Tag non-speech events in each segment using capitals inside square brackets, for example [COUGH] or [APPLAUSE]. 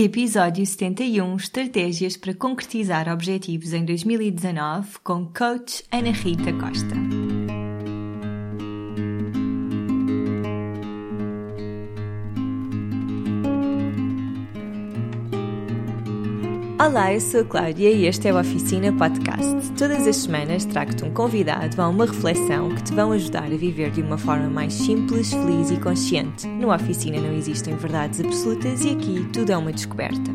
Episódio 71 Estratégias para concretizar objetivos em 2019 com coach Ana Rita Costa. Olá, eu sou a Cláudia e este é o Oficina Podcast. Todas as semanas trago-te um convidado a uma reflexão que te vão ajudar a viver de uma forma mais simples, feliz e consciente. No Oficina não existem verdades absolutas e aqui tudo é uma descoberta.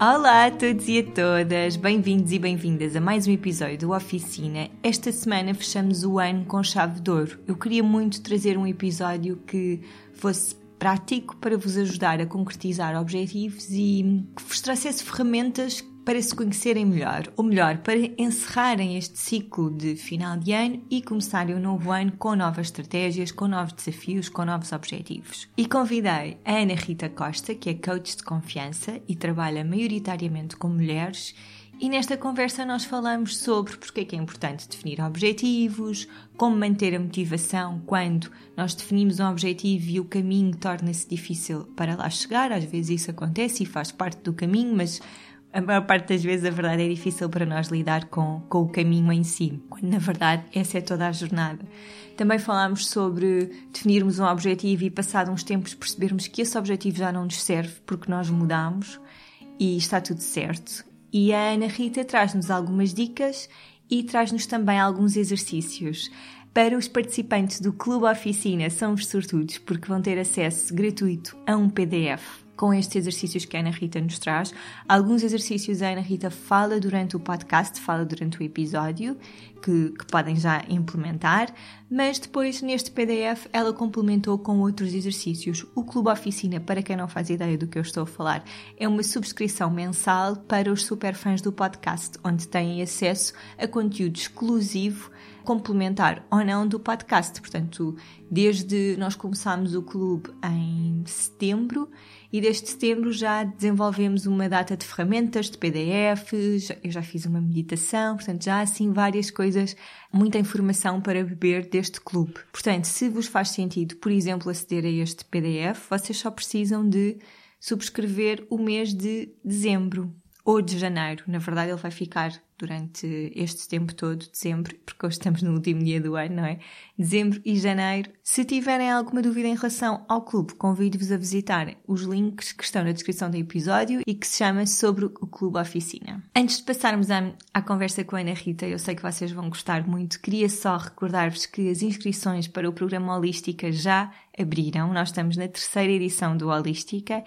Olá a todos e a todas, bem-vindos e bem-vindas a mais um episódio do Oficina. Esta semana fechamos o ano com chave de ouro. Eu queria muito trazer um episódio que fosse prático para vos ajudar a concretizar objetivos e que vos trouxesse ferramentas para se conhecerem melhor, ou melhor, para encerrarem este ciclo de final de ano e começarem o novo ano com novas estratégias, com novos desafios, com novos objetivos. E convidei a Ana Rita Costa, que é coach de confiança e trabalha maioritariamente com mulheres e nesta conversa nós falamos sobre porque é que é importante definir objetivos, como manter a motivação quando nós definimos um objetivo e o caminho torna-se difícil para lá chegar. Às vezes isso acontece e faz parte do caminho, mas a maior parte das vezes a verdade é difícil para nós lidar com, com o caminho em si, quando na verdade essa é toda a jornada. Também falámos sobre definirmos um objetivo e, passado uns tempos, percebermos que esse objetivo já não nos serve porque nós mudamos e está tudo certo e a Ana Rita traz-nos algumas dicas e traz-nos também alguns exercícios. Para os participantes do Clube Oficina, são os sortudos porque vão ter acesso gratuito a um PDF com estes exercícios que a Ana Rita nos traz. Alguns exercícios a Ana Rita fala durante o podcast, fala durante o episódio, que, que, podem já implementar, mas depois neste PDF ela complementou com outros exercícios. O Clube Oficina, para quem não faz ideia do que eu estou a falar, é uma subscrição mensal para os superfãs do podcast, onde têm acesso a conteúdo exclusivo complementar ou não do podcast. Portanto, desde nós começámos o clube em setembro e desde setembro já desenvolvemos uma data de ferramentas, de PDFs, eu já fiz uma meditação, portanto já há assim várias coisas, muita informação para beber deste clube. Portanto, se vos faz sentido, por exemplo, aceder a este PDF, vocês só precisam de subscrever o mês de dezembro ou de janeiro. Na verdade, ele vai ficar durante este tempo todo, dezembro, porque hoje estamos no último dia do ano, não é? Dezembro e janeiro. Se tiverem alguma dúvida em relação ao clube, convido-vos a visitar os links que estão na descrição do episódio e que se chama Sobre o Clube Oficina. Antes de passarmos à, à conversa com a Ana Rita, eu sei que vocês vão gostar muito, queria só recordar-vos que as inscrições para o programa Holística já abriram. Nós estamos na terceira edição do Holística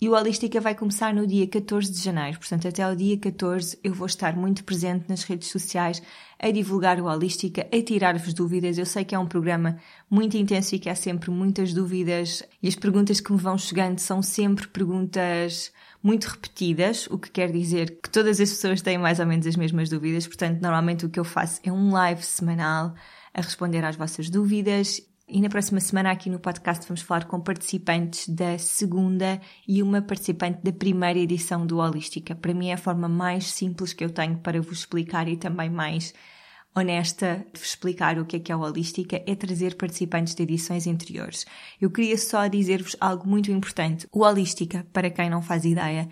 e o Holística vai começar no dia 14 de janeiro, portanto, até ao dia 14 eu vou estar muito presente nas redes sociais a divulgar o Holística, a tirar-vos dúvidas. Eu sei que é um programa muito intenso e que há sempre muitas dúvidas e as perguntas que me vão chegando são sempre perguntas muito repetidas, o que quer dizer que todas as pessoas têm mais ou menos as mesmas dúvidas. Portanto, normalmente o que eu faço é um live semanal a responder às vossas dúvidas e na próxima semana aqui no podcast vamos falar com participantes da segunda e uma participante da primeira edição do Holística. Para mim é a forma mais simples que eu tenho para vos explicar e também mais honesta de vos explicar o que é que é o Holística é trazer participantes de edições anteriores. Eu queria só dizer-vos algo muito importante. O Holística, para quem não faz ideia,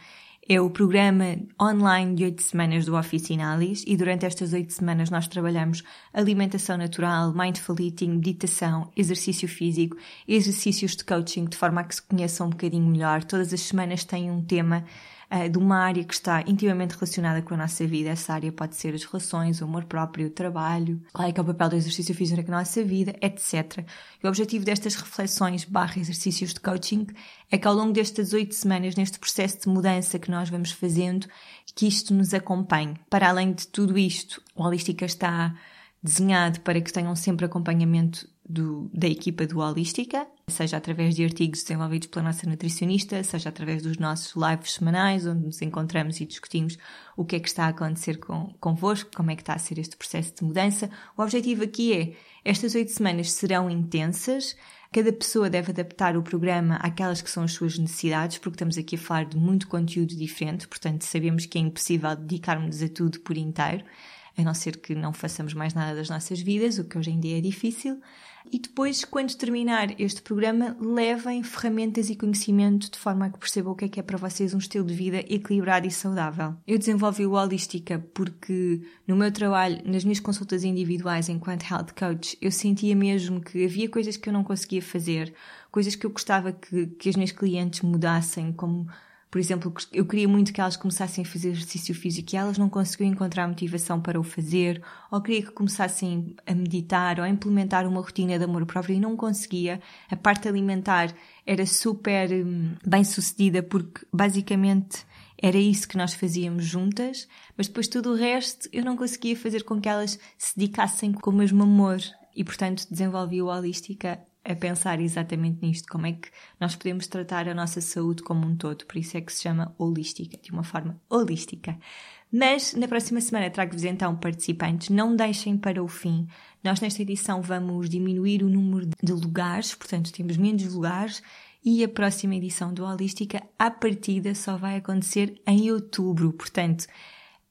é o programa online de 8 semanas do Oficinalis e durante estas 8 semanas nós trabalhamos alimentação natural, mindful eating, meditação, exercício físico, exercícios de coaching de forma a que se conheçam um bocadinho melhor. Todas as semanas tem um tema uh, de uma área que está intimamente relacionada com a nossa vida. Essa área pode ser as relações, o amor próprio, o trabalho, qual é que é o papel do exercício físico na nossa vida, etc. E o objetivo destas reflexões barra exercícios de coaching é que ao longo destas oito semanas, neste processo de mudança que nós vamos fazendo, que isto nos acompanhe. Para além de tudo isto, o Holística está desenhado para que tenham sempre acompanhamento do, da equipa do Holística, seja através de artigos desenvolvidos pela nossa nutricionista, seja através dos nossos lives semanais, onde nos encontramos e discutimos o que é que está a acontecer com, convosco, como é que está a ser este processo de mudança. O objetivo aqui é, estas oito semanas serão intensas, cada pessoa deve adaptar o programa àquelas que são as suas necessidades, porque estamos aqui a falar de muito conteúdo diferente, portanto sabemos que é impossível dedicarmos a tudo por inteiro, a não ser que não façamos mais nada das nossas vidas, o que hoje em dia é difícil. E depois, quando terminar este programa, levem ferramentas e conhecimento de forma a que percebam o que é que é para vocês um estilo de vida equilibrado e saudável. Eu desenvolvi o Holística porque no meu trabalho, nas minhas consultas individuais enquanto health coach, eu sentia mesmo que havia coisas que eu não conseguia fazer, coisas que eu gostava que, que as minhas clientes mudassem, como por exemplo, eu queria muito que elas começassem a fazer exercício físico e elas não conseguiam encontrar motivação para o fazer, ou queria que começassem a meditar ou a implementar uma rotina de amor próprio e não conseguia. A parte alimentar era super hum, bem sucedida porque basicamente era isso que nós fazíamos juntas, mas depois tudo o resto eu não conseguia fazer com que elas se dedicassem com o mesmo amor e portanto desenvolvi o Holística a pensar exatamente nisto, como é que nós podemos tratar a nossa saúde como um todo, por isso é que se chama holística, de uma forma holística. Mas na próxima semana trago-vos então participantes, não deixem para o fim. Nós nesta edição vamos diminuir o número de lugares, portanto temos menos lugares, e a próxima edição do Holística, à partida, só vai acontecer em outubro, portanto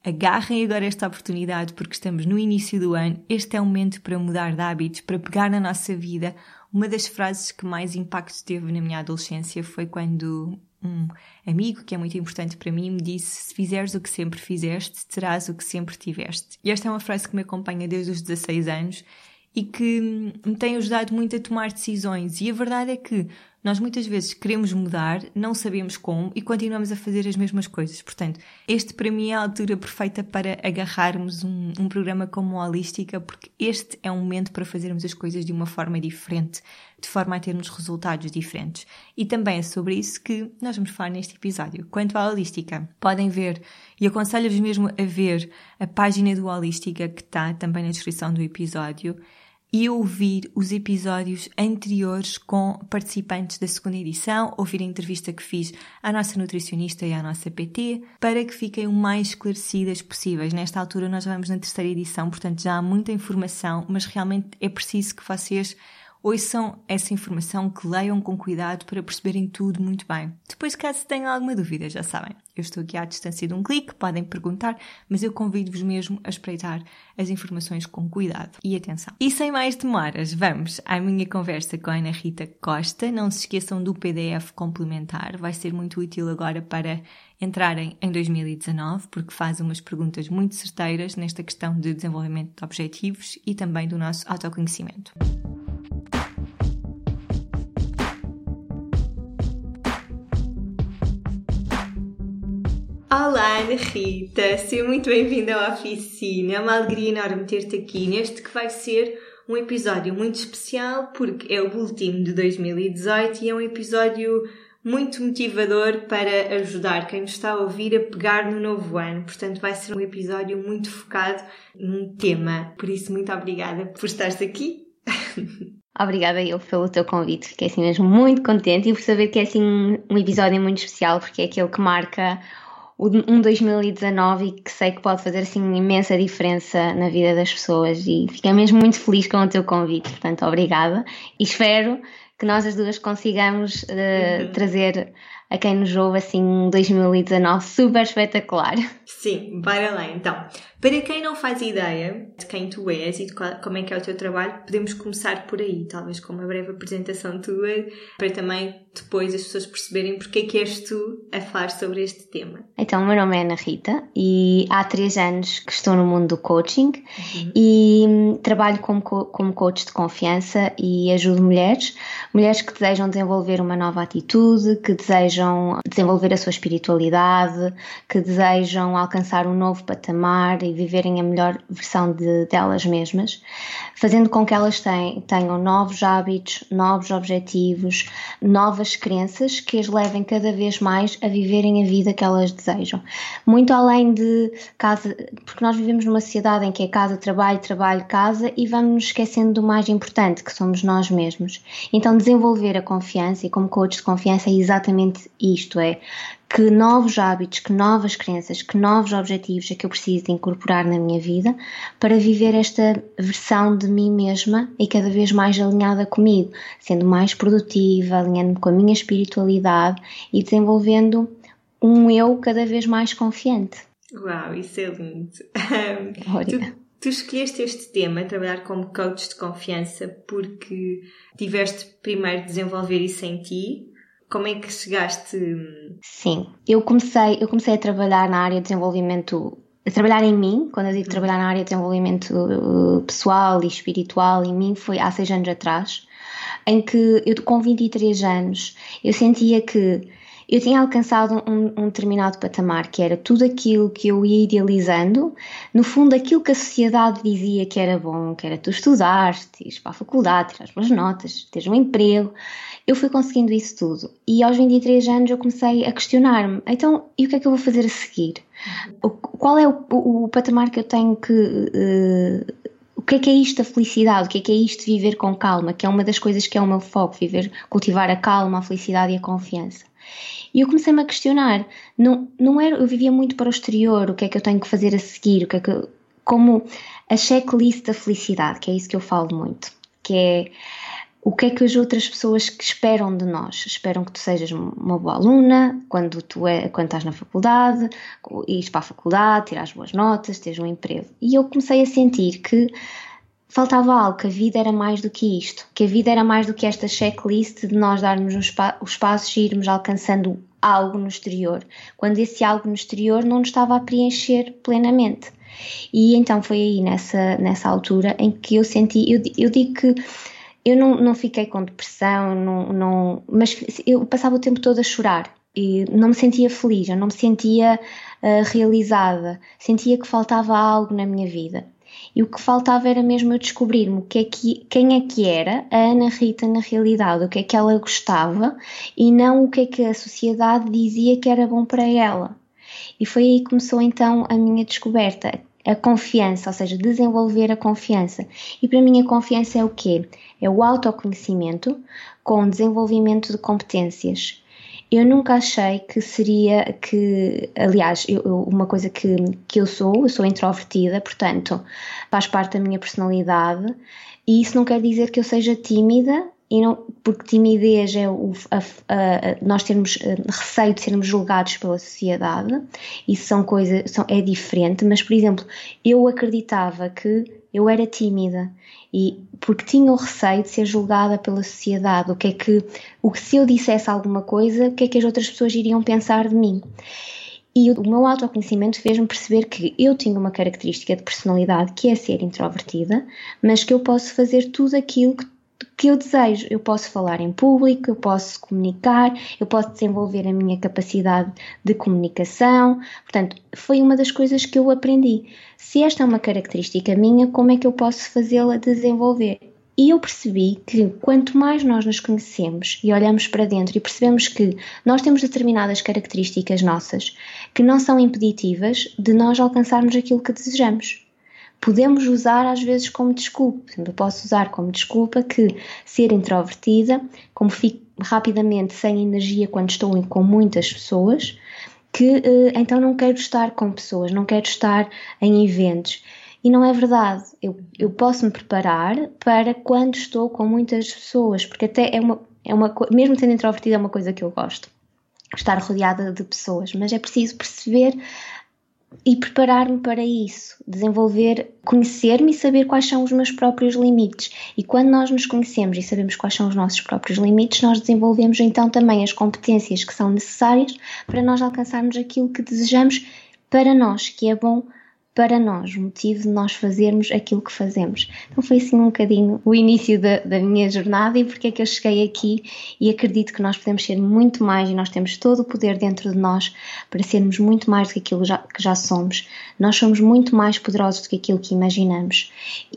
Agarrem agora esta oportunidade porque estamos no início do ano. Este é o momento para mudar de hábitos, para pegar na nossa vida uma das frases que mais impacto teve na minha adolescência foi quando um amigo que é muito importante para mim me disse: Se fizeres o que sempre fizeste, terás o que sempre tiveste. E esta é uma frase que me acompanha desde os 16 anos e que me tem ajudado muito a tomar decisões. E a verdade é que nós muitas vezes queremos mudar, não sabemos como e continuamos a fazer as mesmas coisas. Portanto, este para mim é a altura perfeita para agarrarmos um, um programa como a Holística, porque este é um momento para fazermos as coisas de uma forma diferente, de forma a termos resultados diferentes. E também é sobre isso que nós vamos falar neste episódio. Quanto à Holística, podem ver, e aconselho-vos mesmo a ver a página do Holística que está também na descrição do episódio e ouvir os episódios anteriores com participantes da segunda edição, ouvir a entrevista que fiz à nossa nutricionista e à nossa PT, para que fiquem o mais esclarecidas possíveis. Nesta altura nós vamos na terceira edição, portanto já há muita informação, mas realmente é preciso que vocês ouçam essa informação, que leiam com cuidado para perceberem tudo muito bem. Depois, caso tenham alguma dúvida, já sabem, eu estou aqui à distância de um clique, podem perguntar, mas eu convido-vos mesmo a espreitar as informações com cuidado e atenção. E sem mais demoras, vamos à minha conversa com a Ana Rita Costa. Não se esqueçam do PDF complementar, vai ser muito útil agora para entrarem em 2019, porque faz umas perguntas muito certeiras nesta questão de desenvolvimento de objetivos e também do nosso autoconhecimento. Olá, Ana Rita, seja muito bem-vinda à oficina. É uma alegria enorme ter-te aqui neste que vai ser um episódio muito especial porque é o último de 2018 e é um episódio muito motivador para ajudar quem nos está a ouvir a pegar no novo ano. Portanto, vai ser um episódio muito focado num tema. Por isso, muito obrigada por estares aqui. [LAUGHS] Obrigada eu pelo teu convite, fiquei assim mesmo muito contente e por saber que é assim um episódio muito especial porque é aquele que marca um 2019 e que sei que pode fazer assim imensa diferença na vida das pessoas e fiquei mesmo muito feliz com o teu convite, portanto obrigada e espero que nós as duas consigamos uh, uhum. trazer a quem nos ouve assim um 2019 super espetacular. Sim, bora lá então. Para quem não faz ideia de quem tu és e de qual, como é que é o teu trabalho, podemos começar por aí, talvez com uma breve apresentação tua, para também depois as pessoas perceberem porque é que és tu a falar sobre este tema. Então, o meu nome é Ana Rita e há três anos que estou no mundo do coaching uhum. e hum, trabalho como, como coach de confiança e ajudo mulheres, mulheres que desejam desenvolver uma nova atitude, que desejam desenvolver a sua espiritualidade, que desejam alcançar um novo patamar e viverem a melhor versão de, delas mesmas, fazendo com que elas tenham novos hábitos, novos objetivos, novas crenças que as levem cada vez mais a viverem a vida que elas desejam. Muito além de casa, porque nós vivemos numa sociedade em que é casa, trabalho, trabalho, casa e vamos nos esquecendo do mais importante, que somos nós mesmos. Então, desenvolver a confiança e como coach de confiança é exatamente isto: é que novos hábitos, que novas crenças, que novos objetivos é que eu preciso de incorporar na minha vida para viver esta versão de mim mesma e cada vez mais alinhada comigo, sendo mais produtiva, alinhando-me com a minha espiritualidade e desenvolvendo um eu cada vez mais confiante. Uau, isso é lindo. [LAUGHS] Tu Tu escolheste este tema, trabalhar como coach de confiança, porque tiveste primeiro de desenvolver isso em ti. Como é que chegaste? Sim, eu comecei, eu comecei a trabalhar na área de desenvolvimento, a trabalhar em mim, quando eu digo uhum. trabalhar na área de desenvolvimento uh, pessoal e espiritual em mim, foi há seis anos atrás, em que eu com 23 anos eu sentia que eu tinha alcançado um, um, determinado patamar, que era tudo aquilo que eu ia idealizando, no fundo aquilo que a sociedade dizia que era bom, que era tu estudar, ires para a faculdade, tirar as boas notas, teres um emprego, eu fui conseguindo isso tudo. E aos 23 anos eu comecei a questionar-me, então, e o que é que eu vou fazer a seguir? Qual é o, o, o patamar que eu tenho que... Uh, o que é que é isto a felicidade? O que é que é isto viver com calma? Que é uma das coisas que é o meu foco, viver, cultivar a calma, a felicidade e a confiança. E eu comecei-me a questionar, não, não era, eu vivia muito para o exterior, o que é que eu tenho que fazer a seguir, o que é que, como a checklist da felicidade, que é isso que eu falo muito, que é o que é que as outras pessoas esperam de nós? Esperam que tu sejas uma boa aluna quando, tu é, quando estás na faculdade, ires para a faculdade, tirar boas notas, teres um emprego. E eu comecei a sentir que faltava algo, que a vida era mais do que isto, que a vida era mais do que esta checklist de nós darmos os, os passos e irmos alcançando algo no exterior, quando esse algo no exterior não nos estava a preencher plenamente. E então foi aí nessa, nessa altura em que eu senti, eu, eu digo que eu não, não fiquei com depressão, não, não, mas eu passava o tempo todo a chorar e não me sentia feliz, eu não me sentia uh, realizada, sentia que faltava algo na minha vida. E o que faltava era mesmo eu descobrir-me o que é que, quem é que era a Ana Rita na realidade, o que é que ela gostava e não o que é que a sociedade dizia que era bom para ela. E foi aí que começou então a minha descoberta, a confiança, ou seja, desenvolver a confiança. E para mim a confiança é o quê? É o autoconhecimento com desenvolvimento de competências. Eu nunca achei que seria que, aliás, eu, uma coisa que, que eu sou, eu sou introvertida, portanto, faz parte da minha personalidade, e isso não quer dizer que eu seja tímida, não, porque timidez é o, a, a, nós termos eh, receio de sermos julgados pela sociedade, isso são coisas, são, é diferente, mas por exemplo, eu acreditava que eu era tímida e porque tinha o receio de ser julgada pela sociedade, o que é que, o que se eu dissesse alguma coisa, o que é que as outras pessoas iriam pensar de mim? E o meu autoconhecimento fez-me perceber que eu tinha uma característica de personalidade que é ser introvertida, mas que eu posso fazer tudo aquilo que que eu desejo. Eu posso falar em público, eu posso comunicar, eu posso desenvolver a minha capacidade de comunicação. Portanto, foi uma das coisas que eu aprendi. Se esta é uma característica minha, como é que eu posso fazê-la desenvolver? E eu percebi que quanto mais nós nos conhecemos e olhamos para dentro e percebemos que nós temos determinadas características nossas que não são impeditivas de nós alcançarmos aquilo que desejamos podemos usar às vezes como desculpa. Eu posso usar como desculpa que ser introvertida, como fico rapidamente sem energia quando estou com muitas pessoas, que uh, então não quero estar com pessoas, não quero estar em eventos. E não é verdade. Eu, eu posso me preparar para quando estou com muitas pessoas, porque até é uma, é uma mesmo sendo introvertida, é uma coisa que eu gosto. Estar rodeada de pessoas, mas é preciso perceber e preparar-me para isso, desenvolver, conhecer-me e saber quais são os meus próprios limites. E quando nós nos conhecemos e sabemos quais são os nossos próprios limites, nós desenvolvemos então também as competências que são necessárias para nós alcançarmos aquilo que desejamos para nós, que é bom para nós, o motivo de nós fazermos aquilo que fazemos. Então foi assim um bocadinho o início da, da, minha jornada e porque é que eu cheguei aqui e acredito que nós podemos ser muito mais e nós temos todo o poder dentro de nós para sermos muito mais do que aquilo já, que já somos. Nós somos muito mais poderosos do que aquilo que imaginamos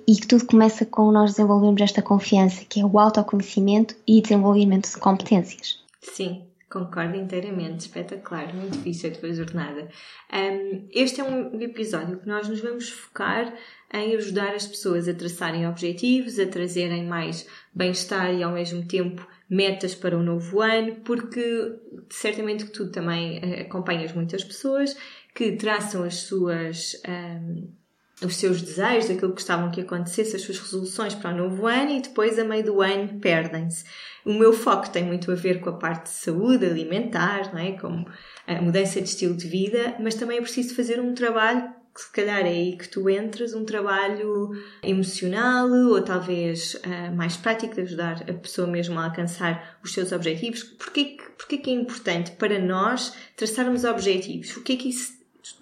e que tudo começa com nós desenvolvermos esta confiança que é o autoconhecimento e desenvolvimento de competências. Sim, Concordo inteiramente, espetacular, muito fixe a tua jornada. Um, este é um episódio que nós nos vamos focar em ajudar as pessoas a traçarem objetivos, a trazerem mais bem-estar e ao mesmo tempo metas para o novo ano, porque certamente que tu também eh, acompanhas muitas pessoas que traçam as suas. Um, os seus desejos, aquilo que gostavam que acontecesse, as suas resoluções para o novo ano e depois, a meio do ano, perdem-se. O meu foco tem muito a ver com a parte de saúde alimentar, não é? como a mudança de estilo de vida, mas também é preciso fazer um trabalho que se calhar é aí que tu entras, um trabalho emocional ou talvez uh, mais prático de ajudar a pessoa mesmo a alcançar os seus objetivos. Porquê, porquê que é importante para nós traçarmos objetivos? O que é que isso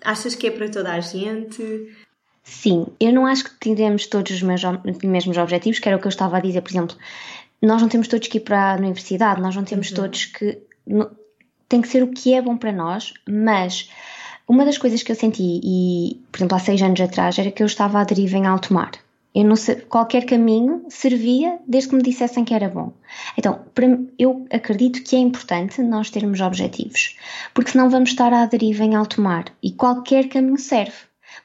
achas que é para toda a gente? Sim, eu não acho que tendemos todos os mesmos objetivos, que era o que eu estava a dizer, por exemplo, nós não temos todos que ir para a universidade, nós não temos uhum. todos que. tem que ser o que é bom para nós, mas uma das coisas que eu senti, e por exemplo há seis anos atrás, era que eu estava a deriva em alto mar. Eu não sei, qualquer caminho servia desde que me dissessem que era bom. Então, para, eu acredito que é importante nós termos objetivos, porque senão vamos estar à deriva em alto mar e qualquer caminho serve.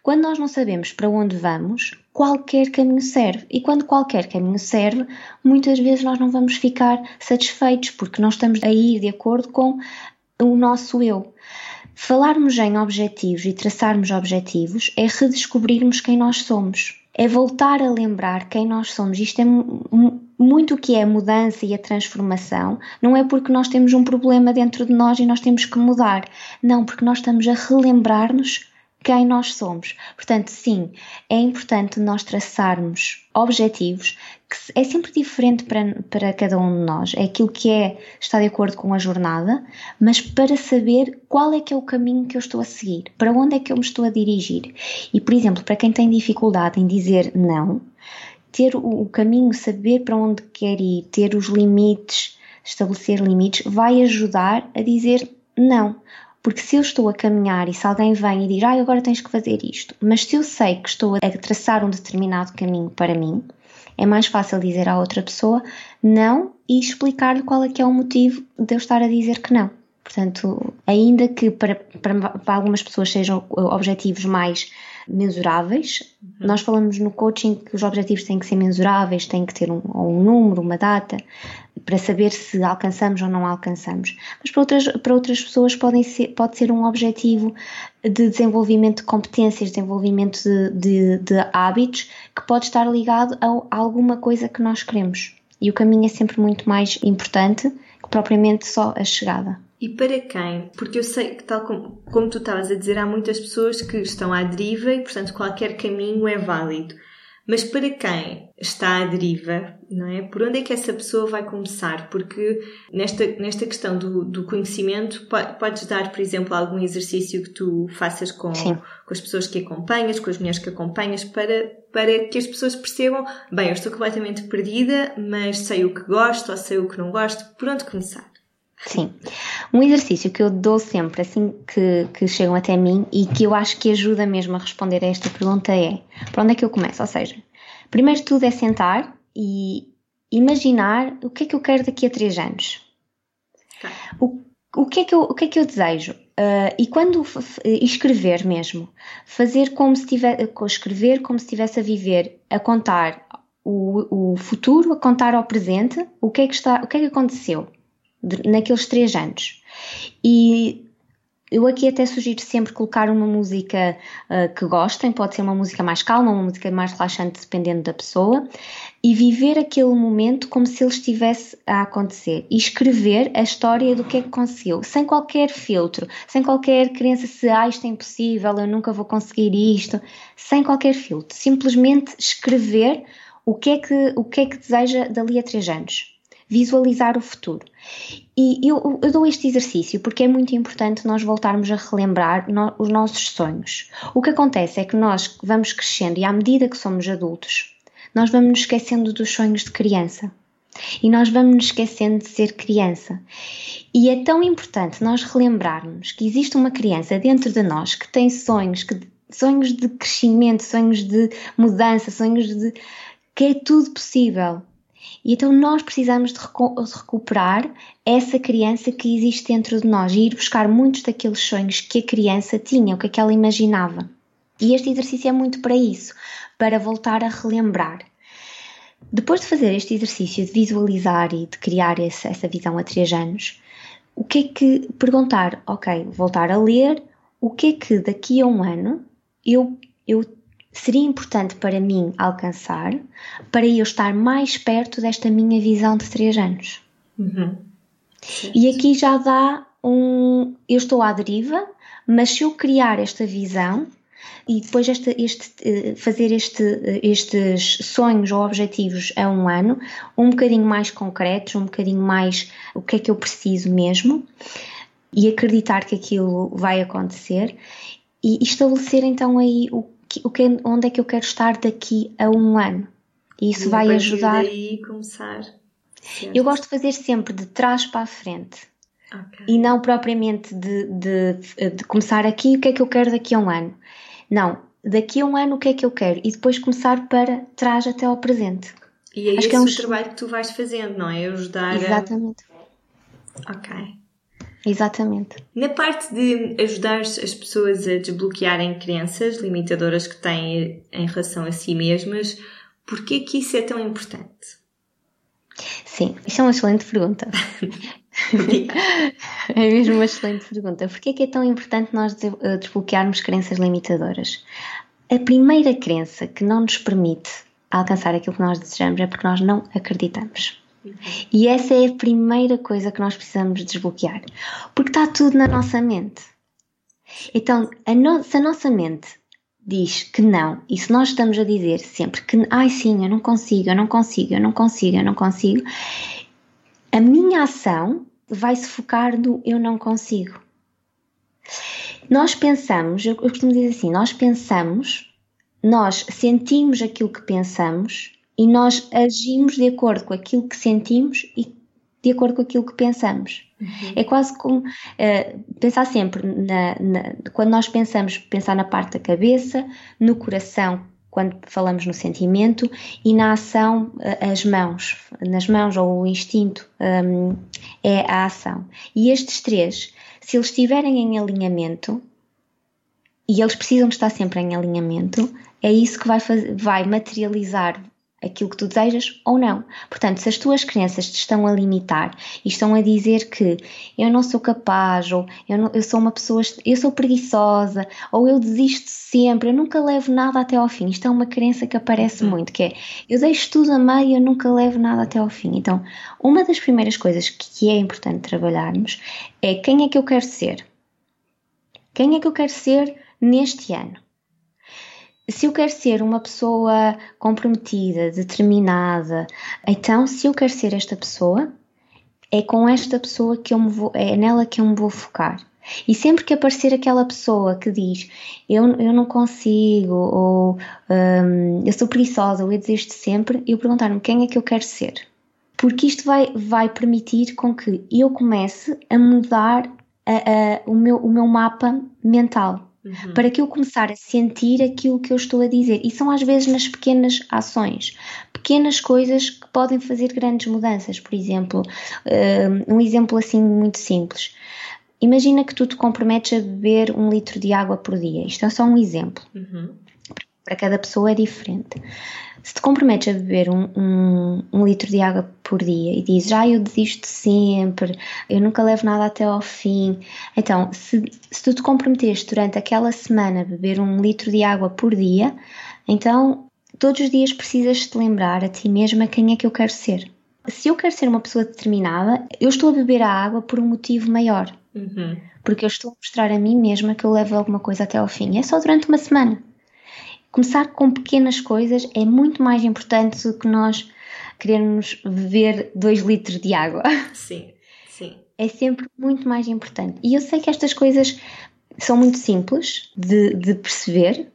Quando nós não sabemos para onde vamos, qualquer caminho serve. E quando qualquer caminho serve, muitas vezes nós não vamos ficar satisfeitos porque nós estamos a ir de acordo com o nosso eu. Falarmos em objetivos e traçarmos objetivos é redescobrirmos quem nós somos. É voltar a lembrar quem nós somos. Isto é muito o que é a mudança e a transformação. Não é porque nós temos um problema dentro de nós e nós temos que mudar. Não, porque nós estamos a relembrar-nos quem nós somos. Portanto, sim, é importante nós traçarmos objetivos que é sempre diferente para, para cada um de nós. É aquilo que é, está de acordo com a jornada, mas para saber qual é que é o caminho que eu estou a seguir, para onde é que eu me estou a dirigir. E, por exemplo, para quem tem dificuldade em dizer não, ter o, o caminho, saber para onde quer ir, ter os limites, estabelecer limites, vai ajudar a dizer não. Porque se eu estou a caminhar e se alguém vem e diz, ah, agora tens que fazer isto, mas se eu sei que estou a traçar um determinado caminho para mim, é mais fácil dizer à outra pessoa não e explicar-lhe qual é que é o motivo de eu estar a dizer que não. Portanto, ainda que para, para, para algumas pessoas sejam objetivos mais mensuráveis. Uhum. Nós falamos no coaching que os objetivos têm que ser mensuráveis, têm que ter um, um número, uma data, para saber se alcançamos ou não alcançamos. Mas para outras, para outras pessoas podem ser, pode ser um objetivo de desenvolvimento de competências, desenvolvimento de, de, de hábitos, que pode estar ligado a, alguma coisa que nós queremos. E o caminho é sempre muito mais importante que propriamente só a chegada. E para quem? Porque eu sei que, tal como, como tu estavas a dizer, há muitas pessoas que estão à deriva e, portanto, qualquer caminho é válido. Mas para quem está à deriva, não é? Por onde é que essa pessoa vai começar? Porque nesta, nesta questão do, do conhecimento, podes dar, por exemplo, algum exercício que tu faças com, com as pessoas que acompanhas, com as mulheres que acompanhas, para, para que as pessoas percebam, bem, eu estou completamente perdida, mas sei o que gosto ou sei o que não gosto, por onde começar? Sim. Um exercício que eu dou sempre assim que, que chegam até mim e que eu acho que ajuda mesmo a responder a esta pergunta é: para onde é que eu começo? Ou seja, primeiro de tudo é sentar e imaginar o que é que eu quero daqui a três anos. O, o, que, é que eu, o que é que eu desejo? Uh, e quando escrever mesmo, fazer como se tivesse, escrever como se estivesse a viver, a contar o, o futuro, a contar ao presente, o que é que está, o que é que aconteceu naqueles três anos. E eu aqui até sugiro sempre colocar uma música uh, que gostem, pode ser uma música mais calma, uma música mais relaxante, dependendo da pessoa, e viver aquele momento como se ele estivesse a acontecer. E escrever a história do que é que conseguiu, sem qualquer filtro, sem qualquer crença se ah, isto é impossível, eu nunca vou conseguir isto, sem qualquer filtro, simplesmente escrever o que é que, o que, é que deseja dali a três anos visualizar o futuro. E eu, eu, dou este exercício porque é muito importante nós voltarmos a relembrar no, os nossos sonhos. O que acontece é que nós vamos crescendo e à medida que somos adultos, nós vamos nos esquecendo dos sonhos de criança. E nós vamos nos esquecendo de ser criança. E é tão importante nós relembrarmos que existe uma criança dentro de nós que tem sonhos, que, sonhos de crescimento, sonhos de mudança, sonhos de que é tudo possível. E então nós precisamos de recuperar essa criança que existe dentro de nós e ir buscar muitos daqueles sonhos que a criança tinha, o que é que ela imaginava. E este exercício é muito para isso, para voltar a relembrar. Depois de fazer este exercício de visualizar e de criar essa, essa visão a três anos, o que é que perguntar? Ok, voltar a ler, o que é que daqui a um ano eu, eu seria importante para mim alcançar para eu estar mais perto desta minha visão de três anos. Uhum. E aqui já dá um. Eu estou à deriva, mas se eu criar esta visão, e depois este, este, eh, fazer este, eh, estes sonhos ou objetivos a um ano, um bocadinho mais concretos, um bocadinho mais o que é que eu preciso mesmo e acreditar que aquilo vai acontecer e estabelecer então aí o que, onde é que eu quero estar daqui a um ano. E isso e vai ajudar. Daí começar. Certo. Eu gosto de fazer sempre de trás para a frente. Okay. E não propriamente de, de, de começar aqui o que é que eu quero daqui a um ano. Não, daqui a um ano o que é que eu quero e depois começar para trás até ao presente. E é Acho esse é um... o trabalho que tu vais fazendo, não é? Ajudar Exatamente. A... Ok. Exatamente. Na parte de ajudar as pessoas a desbloquearem crenças limitadoras que têm em relação a si mesmas, porquê que isso é tão importante? Sim, isso é uma excelente pergunta. [LAUGHS] [LAUGHS] é mesmo uma excelente pergunta. Porquê que é tão importante nós eh, desbloquearmos crenças limitadoras? A primeira crença que não nos permite alcançar aquilo que nós desejamos é porque nós não acreditamos. E essa é a primeira coisa que nós precisamos desbloquear. Porque está tudo na nossa mente. Então, a no se a nossa mente diz que não, e se nós estamos a dizer sempre que, ai sim, eu não consigo, eu não consigo, eu não consigo, eu não consigo, a minha ação vai se focar no eu não consigo. Nós pensamos, eu costumo dizer assim, nós pensamos, nós sentimos aquilo que pensamos e nós agimos de acordo com aquilo que sentimos e de acordo com aquilo que pensamos. Uhum. É quase como uh, pensar sempre na, na, quando nós pensamos, pensar na parte da cabeça, no coração, quando falamos no sentimento, e na ação, uh, as mãos, nas mãos ou o instinto um, é a ação. E estes três, se eles estiverem em alinhamento, e eles precisam de estar sempre em alinhamento, é isso que vai, fazer, vai materializar aquilo que tu desejas ou não. Portanto, se as tuas crenças te estão a limitar e estão a dizer que eu não sou capaz, ou eu, não, eu sou uma pessoa, eu sou preguiçosa, ou eu desisto sempre, eu nunca levo nada até ao fim. Isto é uma crença que aparece uhum. muito, que é eu deixo tudo a meio e eu nunca levo nada até ao fim. Então, uma das primeiras coisas que é importante trabalharmos é quem é que eu quero ser. Quem é que eu quero ser neste ano? Se eu quero ser uma pessoa comprometida, determinada, então se eu quero ser esta pessoa, é com esta pessoa que eu me vou, é nela que eu me vou focar. E sempre que aparecer aquela pessoa que diz eu, eu não consigo, ou um, eu sou preguiçosa, ou eu desisto sempre, eu perguntar-me quem é que eu quero ser. Porque isto vai, vai permitir com que eu comece a mudar a, a, o, meu, o meu mapa mental uhum. para que eu começar a sentir aquilo que eu estou a dizer. E são às vezes nas pequenas ações, pequenas coisas que podem fazer grandes mudanças. Por exemplo, uh, um exemplo assim muito simples. Imagina que tu te comprometes a beber um litro de água por dia. Isto é só um exemplo. Uhum. Para cada pessoa é diferente se te comprometes a beber um, um, um, litro de água por dia e dizes, ah, eu desisto sempre, eu nunca levo nada até ao fim. Então, se, se tu te comprometeste durante aquela semana a beber um litro de água por dia, então todos os dias precisas te lembrar a ti mesma quem é que eu quero ser. Se eu quero ser uma pessoa determinada, eu estou a beber a água por um motivo maior. Uhum. Porque eu estou a mostrar a mim mesma que eu levo alguma coisa até ao fim. É só durante uma semana. Começar com pequenas coisas é muito mais importante do que nós querermos beber 2 litros de água. [LAUGHS] Sim, sim. É sempre muito mais importante. E eu sei que estas coisas são muito simples de, de perceber,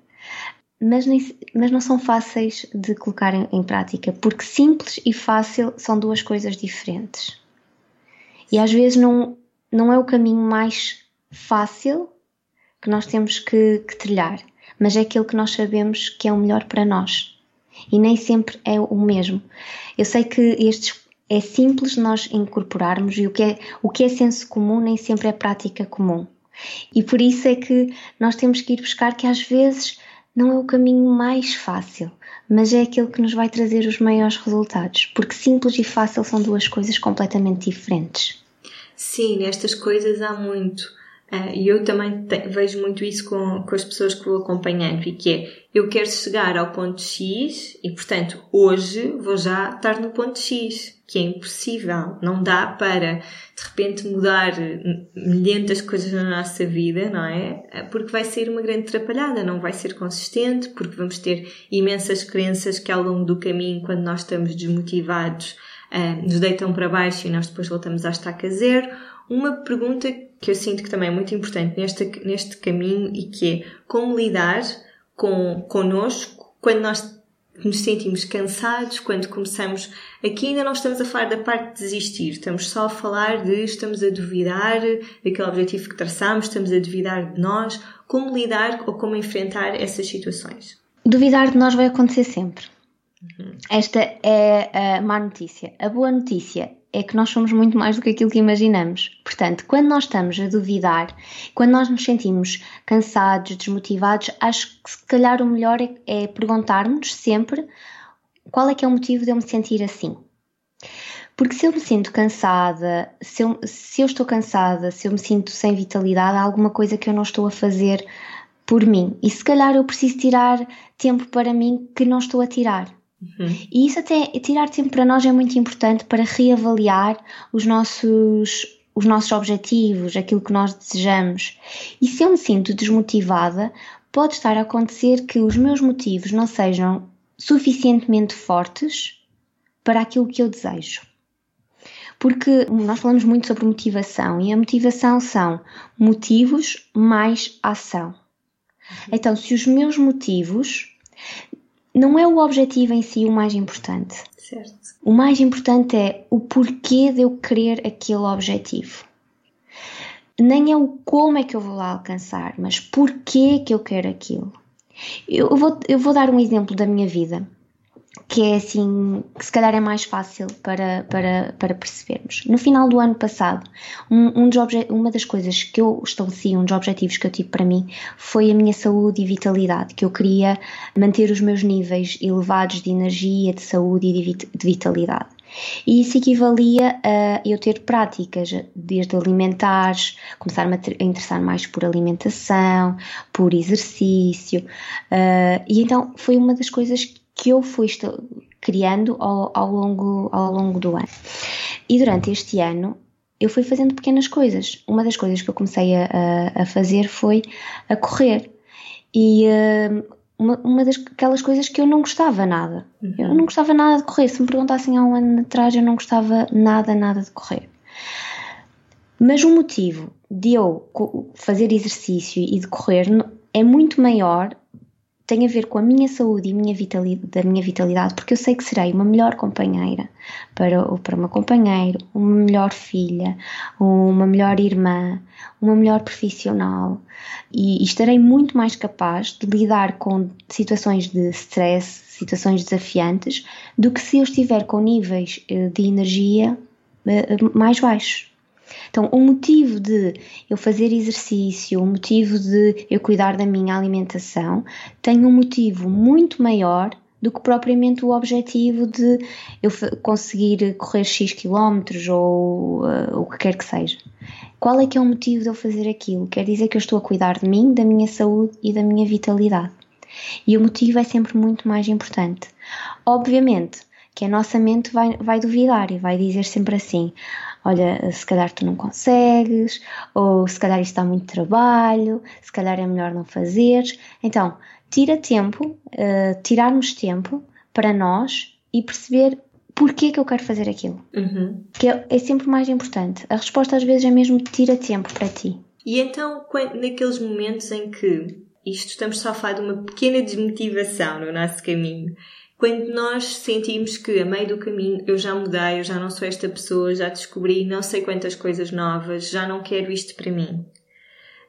mas, nem, mas não são fáceis de colocar em, em, prática, porque simples e fácil são duas coisas diferentes. E às vezes não, não é o caminho mais fácil que nós temos que, que trilhar mas é aquilo que nós sabemos que é o melhor para nós. E nem sempre é o mesmo. Eu sei que estes é simples nós incorporarmos e o que é, o que é senso comum nem sempre é prática comum. E por isso é que nós temos que ir buscar que às vezes não é o caminho mais fácil, mas é aquele que nos vai trazer os maiores resultados, porque simples e fácil são duas coisas completamente diferentes. Sim, nestas coisas há muito e eu também te, vejo muito isso com, com as pessoas que vou acompanhando, e que é, eu quero chegar ao ponto X e, portanto, hoje vou já estar no ponto X, que é impossível. Não dá para, de repente, mudar milhentas coisas na nossa vida, não é? Porque vai ser uma grande atrapalhada, não vai ser consistente, porque vamos ter imensas crenças que ao longo do caminho, quando nós estamos desmotivados, uh, nos deitam para baixo e nós depois voltamos à estaca zero. Uma pergunta que eu sinto que também é muito importante neste, neste caminho e que é como lidar com connosco quando nós nos sentimos cansados, quando começamos. Aqui ainda não estamos a falar da parte de desistir, estamos só a falar de estamos a duvidar daquele objetivo que traçamos, estamos a duvidar de nós, como lidar ou como enfrentar essas situações. Duvidar de nós vai acontecer sempre. Esta é a má notícia. A boa notícia é que nós somos muito mais do que aquilo que imaginamos. Portanto, quando nós estamos a duvidar, quando nós nos sentimos cansados, desmotivados, acho que se calhar o melhor é, é sempre qual é que é o motivo de eu me sentir assim. Porque se eu me sinto cansada, se eu, se eu estou cansada, se eu me sinto sem vitalidade, há alguma coisa que eu não estou a fazer por mim. E se calhar eu preciso tirar tempo para mim que não estou a tirar. Uhum. E isso até tirar tempo para nós é muito importante para reavaliar os nossos os nossos objetivos, aquilo que nós desejamos. E se eu me sinto desmotivada, pode estar a acontecer que os meus motivos não sejam suficientemente fortes para aquilo que eu desejo. Porque nós falamos muito sobre motivação e a motivação são motivos mais ação. Então, se os meus motivos não é o objetivo em si o mais importante. Certo. O mais importante é o porquê de eu querer aquele objetivo. Nem é o como é que eu vou lá alcançar, mas porquê que eu quero aquilo. Eu vou, eu vou dar um exemplo da minha vida que é assim, que se calhar é mais fácil para, para, para percebermos. No final do ano passado, um, um uma das coisas que eu estabeleci, um dos objetivos que eu tive para mim, foi a minha saúde e vitalidade, que eu queria manter os meus níveis elevados de energia, de saúde e de, de vitalidade. E isso equivalia a eu ter práticas, desde alimentares, começar-me a, interessar mais por alimentação, por exercício. Uh, e então foi uma das coisas que eu fui criando ao, ao, longo, ao longo do ano. E durante este ano eu fui fazendo pequenas coisas. Uma das coisas que eu comecei a, a fazer foi a correr. E uh, uma, uma daquelas coisas que eu não gostava nada. Uhum. Eu não gostava nada de correr. Se me perguntassem há um ano atrás, eu não gostava nada, nada de correr. Mas o motivo de eu fazer exercício e de correr é muito maior tem a ver com a minha saúde e minha da minha vitalidade, porque eu sei que serei uma melhor companheira para, para uma companheira, uma melhor filha, uma melhor irmã, uma melhor profissional e, e estarei muito mais capaz de lidar com situações de stress, situações desafiantes, do que se eu estiver com níveis eh, de energia eh, mais baixos. Então, o motivo de eu fazer exercício, o motivo de eu cuidar da minha alimentação, tem um motivo muito maior do que propriamente o objetivo de eu conseguir correr X quilómetros ou uh, o que quer que seja. Qual é que é o motivo de eu fazer aquilo? Quer dizer que eu estou a cuidar de mim, da minha saúde e da minha vitalidade. E o motivo é sempre muito mais importante. Obviamente que a nossa mente vai, vai duvidar e vai dizer sempre assim: olha, se calhar tu não consegues, ou se calhar isto dá muito trabalho, se calhar é melhor não fazeres. Então, tira tempo, uh, tirarmos tempo para nós e perceber porquê que eu quero fazer aquilo. Uhum. Que é, é sempre mais importante. A resposta às vezes é mesmo tira tempo para ti. E então, naqueles momentos em que isto estamos só a falar de uma pequena desmotivação no nosso caminho, quando nós sentimos que a meio do caminho eu já mudei, eu já não sou esta pessoa, já descobri não sei quantas coisas novas, já não quero isto para mim.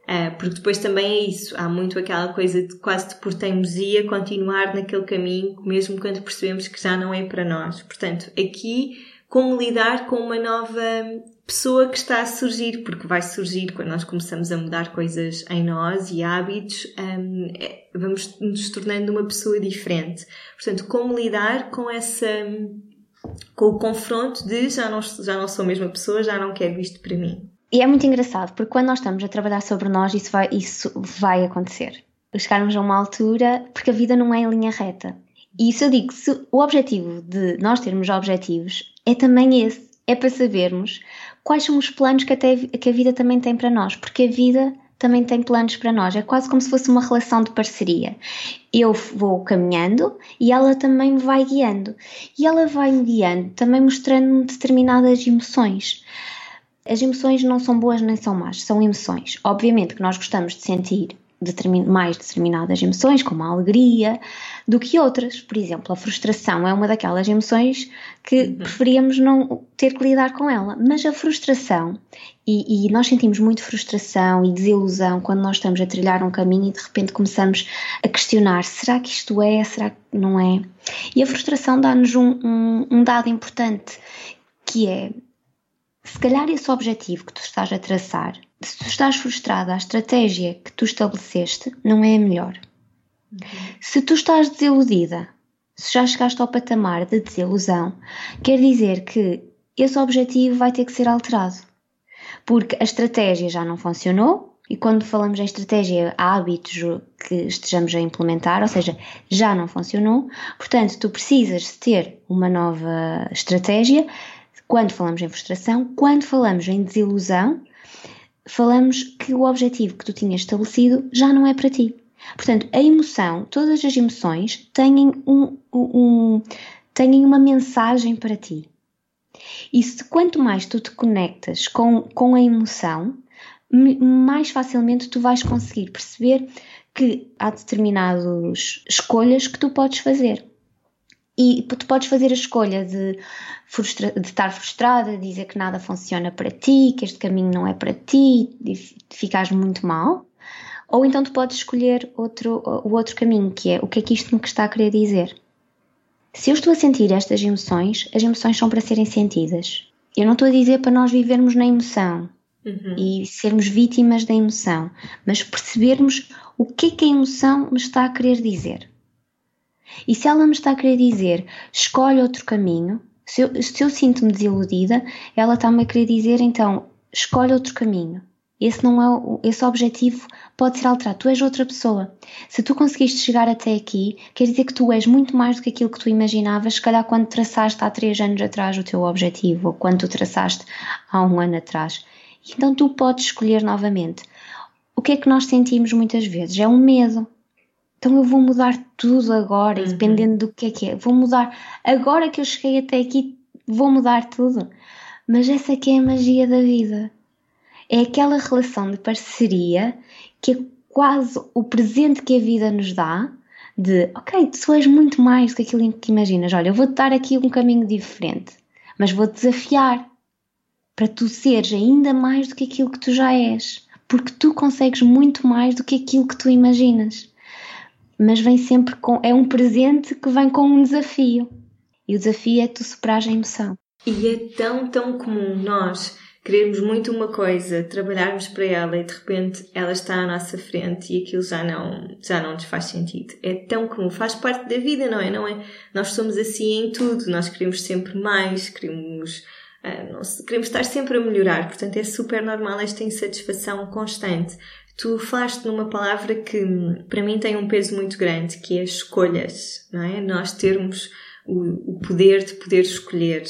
Uh, porque depois também é isso, há muito aquela coisa de quase de por teimosia continuar naquele caminho, mesmo quando percebemos que já não é para nós. Portanto, aqui como lidar com uma nova pessoa que está a surgir, porque vai surgir quando nós começamos a mudar coisas em nós e hábitos, um, é, vamos nos tornando uma pessoa diferente. Portanto, como lidar com essa com o confronto de já não, já não sou a mesma pessoa, já não quero isto para mim. E é muito engraçado, porque quando nós estamos a trabalhar sobre nós, isso vai, isso vai acontecer. Chegarmos a uma altura, porque a vida não é em linha reta. E isso eu digo, se o objetivo de nós termos objetivos é também esse, é para sabermos quais são os planos que, até, que a vida também tem para nós, porque a vida também tem planos para nós. É quase como se fosse uma relação de parceria. Eu vou caminhando e ela também me vai guiando. E ela vai me guiando, também mostrando-me determinadas emoções. As emoções não são boas nem são más, são emoções. Obviamente que nós gostamos de sentir mais determinadas emoções, como a alegria, do que outras. Por exemplo, a frustração é uma daquelas emoções que uhum. preferíamos não ter que lidar com ela. Mas a frustração, e, e, nós sentimos muito frustração e desilusão quando nós estamos a trilhar um caminho e de repente começamos a questionar: será que isto é? Será que não é? E a frustração dá-nos um, um, um dado importante que é se calhar esse objetivo que tu estás a traçar se tu estás frustrada, a estratégia que tu estabeleceste não é a melhor. Uhum. Se tu estás desiludida, se já chegaste ao patamar de desilusão, quer dizer que esse objetivo vai ter que ser alterado. Porque a estratégia já não funcionou, e quando falamos em estratégia, há hábitos que estejamos a implementar, ou seja, já não funcionou. Portanto, tu precisas ter uma nova estratégia. Quando falamos em frustração, quando falamos em desilusão, falamos que o objetivo que tu tinhas estabelecido já não é para ti. Portanto, a emoção, todas as emoções têm, um, um, têm uma mensagem para ti. E se quanto mais tu te conectas com, com a emoção, mais facilmente tu vais conseguir perceber que há determinadas escolhas que tu podes fazer. E tu podes fazer a escolha de, frustra de estar frustrada, de dizer que nada funciona para ti, que este caminho não é para ti, de ficares muito mal. Ou então tu podes escolher outro, o outro caminho, que é o que é que isto me está a querer dizer. Se eu estou a sentir estas emoções, as emoções são para serem sentidas. Eu não estou a dizer para nós vivermos na emoção uhum. e sermos vítimas da emoção, mas percebermos o que é que a emoção me está a querer dizer. E se ela me está a querer dizer, escolhe outro caminho, se eu, se eu sinto-me desiludida, ela está-me a querer dizer, então, escolhe outro caminho. Esse não é esse objetivo pode ser alterado. Tu és outra pessoa. Se tu conseguiste chegar até aqui, quer dizer que tu és muito mais do que aquilo que tu imaginavas, se calhar quando traçaste há três anos atrás o teu objetivo, ou quando tu traçaste há um ano atrás. Então tu podes escolher novamente. O que é que nós sentimos muitas vezes? É um medo então eu vou mudar tudo agora, uhum. dependendo do que é que é. Vou mudar, agora que eu cheguei até aqui, vou mudar tudo. Mas essa é que é a magia da vida. É aquela relação de parceria que é quase o presente que a vida nos dá, de ok, tu és muito mais do que aquilo que imaginas. Olha, eu vou-te dar aqui um caminho diferente, mas vou-te desafiar para tu seres ainda mais do que aquilo que tu já és, porque tu consegues muito mais do que aquilo que tu imaginas mas vem sempre com. É um presente que vem com um desafio. E o desafio é tu superares a emoção. E é tão, tão comum nós querermos muito uma coisa, trabalharmos para ela e de repente ela está à nossa frente e aquilo já não, já não nos faz sentido. É tão comum, faz parte da vida, não é? Não é? Nós somos assim em tudo, nós queremos sempre mais, queremos, uh, queremos estar sempre a melhorar, portanto é super normal esta insatisfação constante. Tu falaste numa palavra que para mim tem um peso muito grande, que é escolhas, não é? Nós termos o, o poder de poder escolher.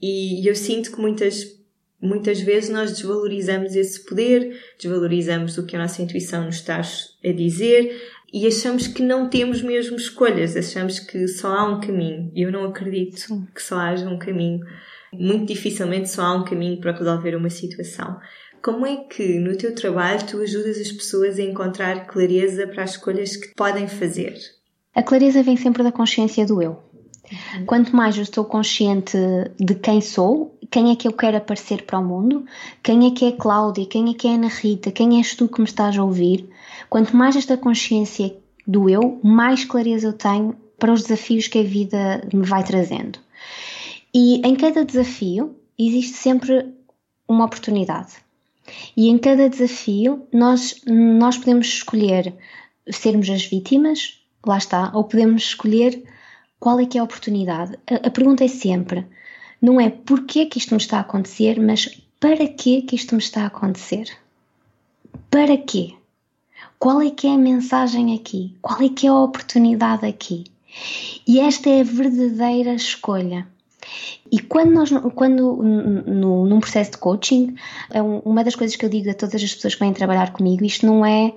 E eu sinto que muitas, muitas vezes nós desvalorizamos esse poder, desvalorizamos o que a nossa intuição nos está a dizer e achamos que não temos mesmo escolhas, achamos que só há um caminho. E eu não acredito que só haja um caminho. Muito dificilmente só há um caminho para resolver uma situação. Como é que no teu trabalho tu ajudas as pessoas a encontrar clareza para as escolhas que podem fazer? A clareza vem sempre da consciência do eu. Quanto mais eu estou consciente de quem sou, quem é que eu quero aparecer para o mundo, quem é que é Cláudia, quem é que é Ana Rita, quem és tu que me estás a ouvir, quanto mais esta consciência do eu, mais clareza eu tenho para os desafios que a vida me vai trazendo. E em cada desafio existe sempre uma oportunidade. E em cada desafio nós, nós podemos escolher sermos as vítimas, lá está, ou podemos escolher qual é que é a oportunidade. A, a pergunta é sempre, não é porquê que isto me está a acontecer, mas para que que isto me está a acontecer? Para quê? Qual é que é a mensagem aqui? Qual é que é a oportunidade aqui? E esta é a verdadeira escolha. E quando nós, quando no, num processo de coaching, é uma das coisas que eu digo a todas as pessoas que vêm trabalhar comigo, isto não é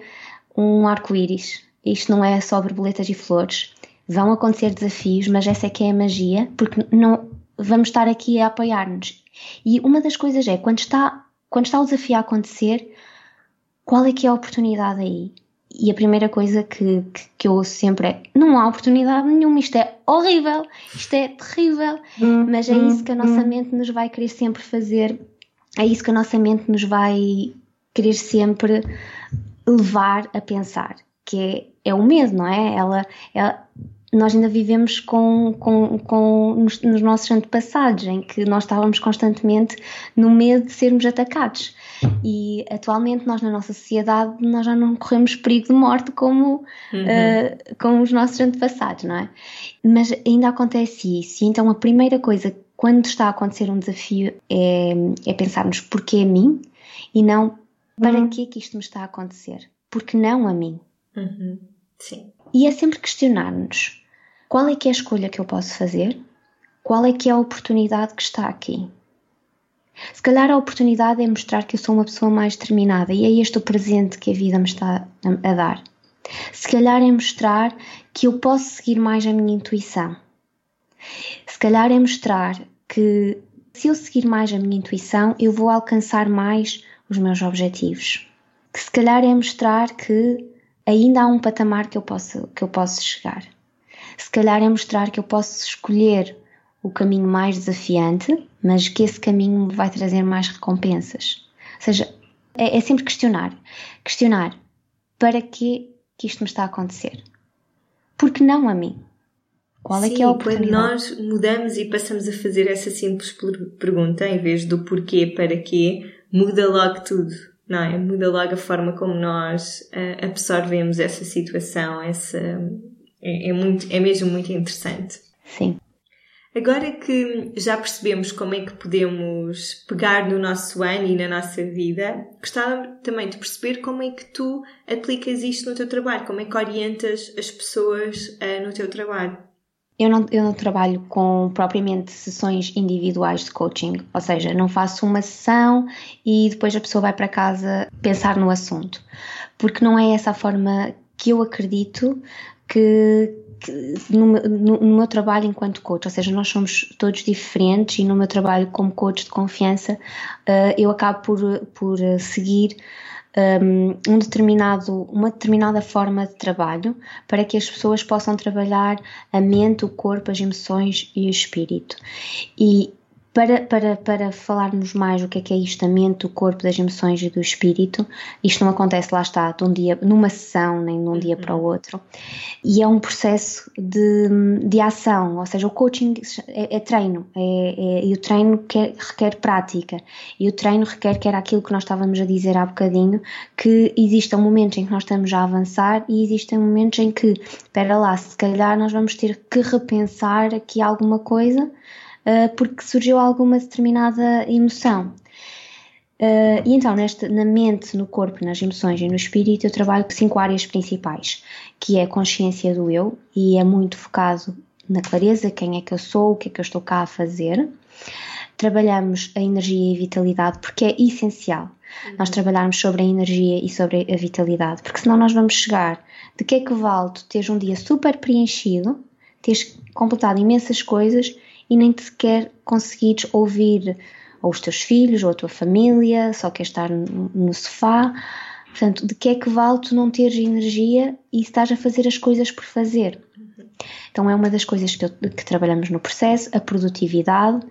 um arco-íris, isto não é só borboletas e flores. Vão acontecer desafios, mas essa é que é a magia, porque não vamos estar aqui a apoiar-nos. E uma das coisas é, quando está, quando está o desafio a acontecer, qual é que é a oportunidade aí? E a primeira coisa que, que, que, eu ouço sempre é: não há oportunidade nenhuma, isto é horrível, isto é terrível, hum, mas é isso que a nossa hum. mente nos vai querer sempre fazer, é isso que a nossa mente nos vai querer sempre levar a pensar, que é, é o medo, não é? Ela, ela nós ainda vivemos com, com, com nos, nos, nossos antepassados, em que nós estávamos constantemente no medo de sermos atacados. E atualmente nós na nossa sociedade nós já não corremos perigo de morte como, uhum. uh, como os nossos antepassados, não é? Mas ainda acontece isso. E então a primeira coisa quando está a acontecer um desafio é, é pensarmos porquê a mim e não para uhum. que é que isto me está a acontecer. Porque não a mim. Uhum. Sim. E é sempre questionar-nos qual é que é a escolha que eu posso fazer? Qual é que é a oportunidade que está aqui? Se calhar a oportunidade é mostrar que eu sou uma pessoa mais determinada e é este o presente que a vida me está a dar. Se calhar é mostrar que eu posso seguir mais a minha intuição. Se calhar é mostrar que se eu seguir mais a minha intuição, eu vou alcançar mais os meus objetivos. Que se calhar é mostrar que ainda há um patamar que eu posso, que eu posso chegar se calhar é mostrar que eu posso escolher o caminho mais desafiante, mas que esse caminho vai trazer mais recompensas. Ou seja, é, é sempre questionar. Questionar para que, que isto me está a acontecer? Porque não a mim? Qual é que é a oportunidade? Quando nós mudamos e passamos a fazer essa simples pergunta, em vez do porquê, para quê, muda logo tudo, não é? Muda logo a forma como nós uh, absorvemos essa situação, essa, é, é, muito, é mesmo muito interessante. Sim. Agora que já percebemos como é que podemos pegar no nosso ano e na nossa vida, gostava também de perceber como é que tu aplicas isto no teu trabalho, como é que orientas as pessoas uh, no teu trabalho. Eu não, eu não trabalho com propriamente sessões individuais de coaching, ou seja, não faço uma sessão e depois a pessoa vai para casa pensar no assunto, porque não é essa a forma que eu acredito que, no, no, no, meu trabalho enquanto coach, ou seja, nós somos todos diferentes e no meu trabalho como coach de confiança, uh, eu acabo por, por seguir um, um, determinado, uma determinada forma de trabalho para que as pessoas possam trabalhar a mente, o corpo, as emoções e o espírito. E para, para, para falarmos mais o que é que é isto, a mente, o corpo, das emoções e do espírito, isto não acontece, lá está, de um dia, numa sessão, nem de um dia para o uhum. outro. E é um processo de, de ação, ou seja, o coaching é, é treino, é, é, e o treino quer, requer prática, e o treino requer que era aquilo que nós estávamos a dizer há bocadinho, que existem momentos em que nós estamos a avançar e existem momentos em que, espera lá, se calhar nós vamos ter que repensar aqui alguma coisa uh, porque surgiu alguma determinada emoção. Uh, e então, neste, na mente, no corpo, nas emoções e no espírito, eu trabalho com cinco áreas principais, que é a consciência do eu, e é muito focado na clareza, quem é que eu sou, o que é que eu estou cá a fazer. Trabalhamos a energia e a vitalidade, porque é essencial uhum. nós trabalharmos sobre a energia e sobre a vitalidade, porque senão nós vamos chegar de que é que vale tu teres um dia super preenchido, teres completado imensas coisas e nem sequer conseguires ouvir ou os teus filhos ou a tua família, só queres estar no sofá. Portanto, de que é que vale tu não teres energia e estás a fazer as coisas por fazer? Então, é uma das coisas que, eu, que trabalhamos no processo, a produtividade.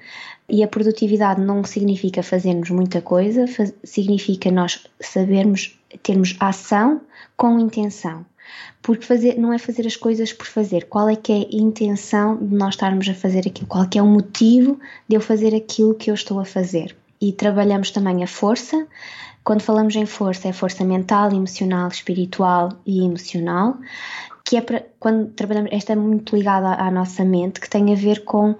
E a produtividade não significa fazermos muita coisa, faz, significa nós sabermos, termos ação com intenção porque fazer não é fazer as coisas por fazer. Qual é que é a intenção de nós estarmos a fazer aquilo? Qual é é o motivo de eu fazer aquilo que eu estou a fazer? E trabalhamos também a força. Quando falamos em força, é força mental, emocional, espiritual e emocional, que é para quando trabalhamos, esta é muito ligada à nossa mente, que tem a ver com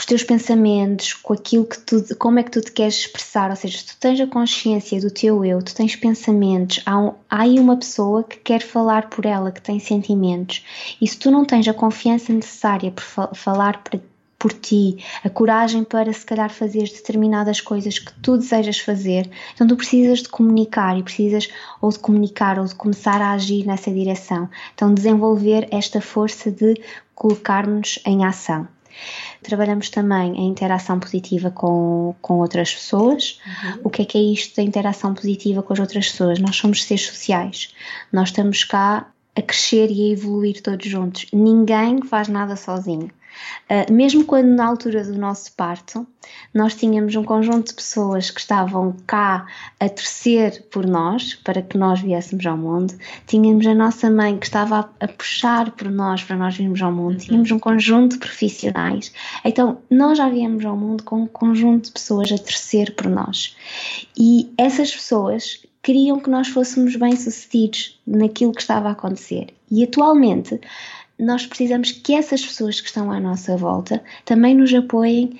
com os teus pensamentos, com aquilo que tu, como é que tu te queres expressar, ou seja, se tu tens a consciência do teu eu, tu tens pensamentos, há, um, há aí uma pessoa que quer falar por ela, que tem sentimentos, e se tu não tens a confiança necessária por fa falar para por ti, a coragem para se calhar fazer determinadas coisas que tu desejas fazer, então tu precisas de comunicar e precisas ou de comunicar ou de começar a agir nessa direção. Então desenvolver esta força de colocar-nos em ação. Trabalhamos também a interação positiva com, com outras pessoas. Uhum. O que é que é isto da interação positiva com as outras pessoas? Nós somos seres sociais. Nós estamos cá a crescer e a evoluir todos juntos. Ninguém faz nada sozinho. Uh, mesmo quando na altura do nosso parto nós tínhamos um conjunto de pessoas que estavam cá a torcer por nós para que nós viéssemos ao mundo, tínhamos a nossa mãe que estava a, a puxar por nós para nós virmos ao mundo, uhum. tínhamos um conjunto de profissionais. Então nós já viemos ao mundo com um conjunto de pessoas a torcer por nós. E essas pessoas queriam que nós fôssemos bem-sucedidos naquilo que estava a acontecer. E atualmente nós precisamos que essas pessoas que estão à nossa volta também nos apoiem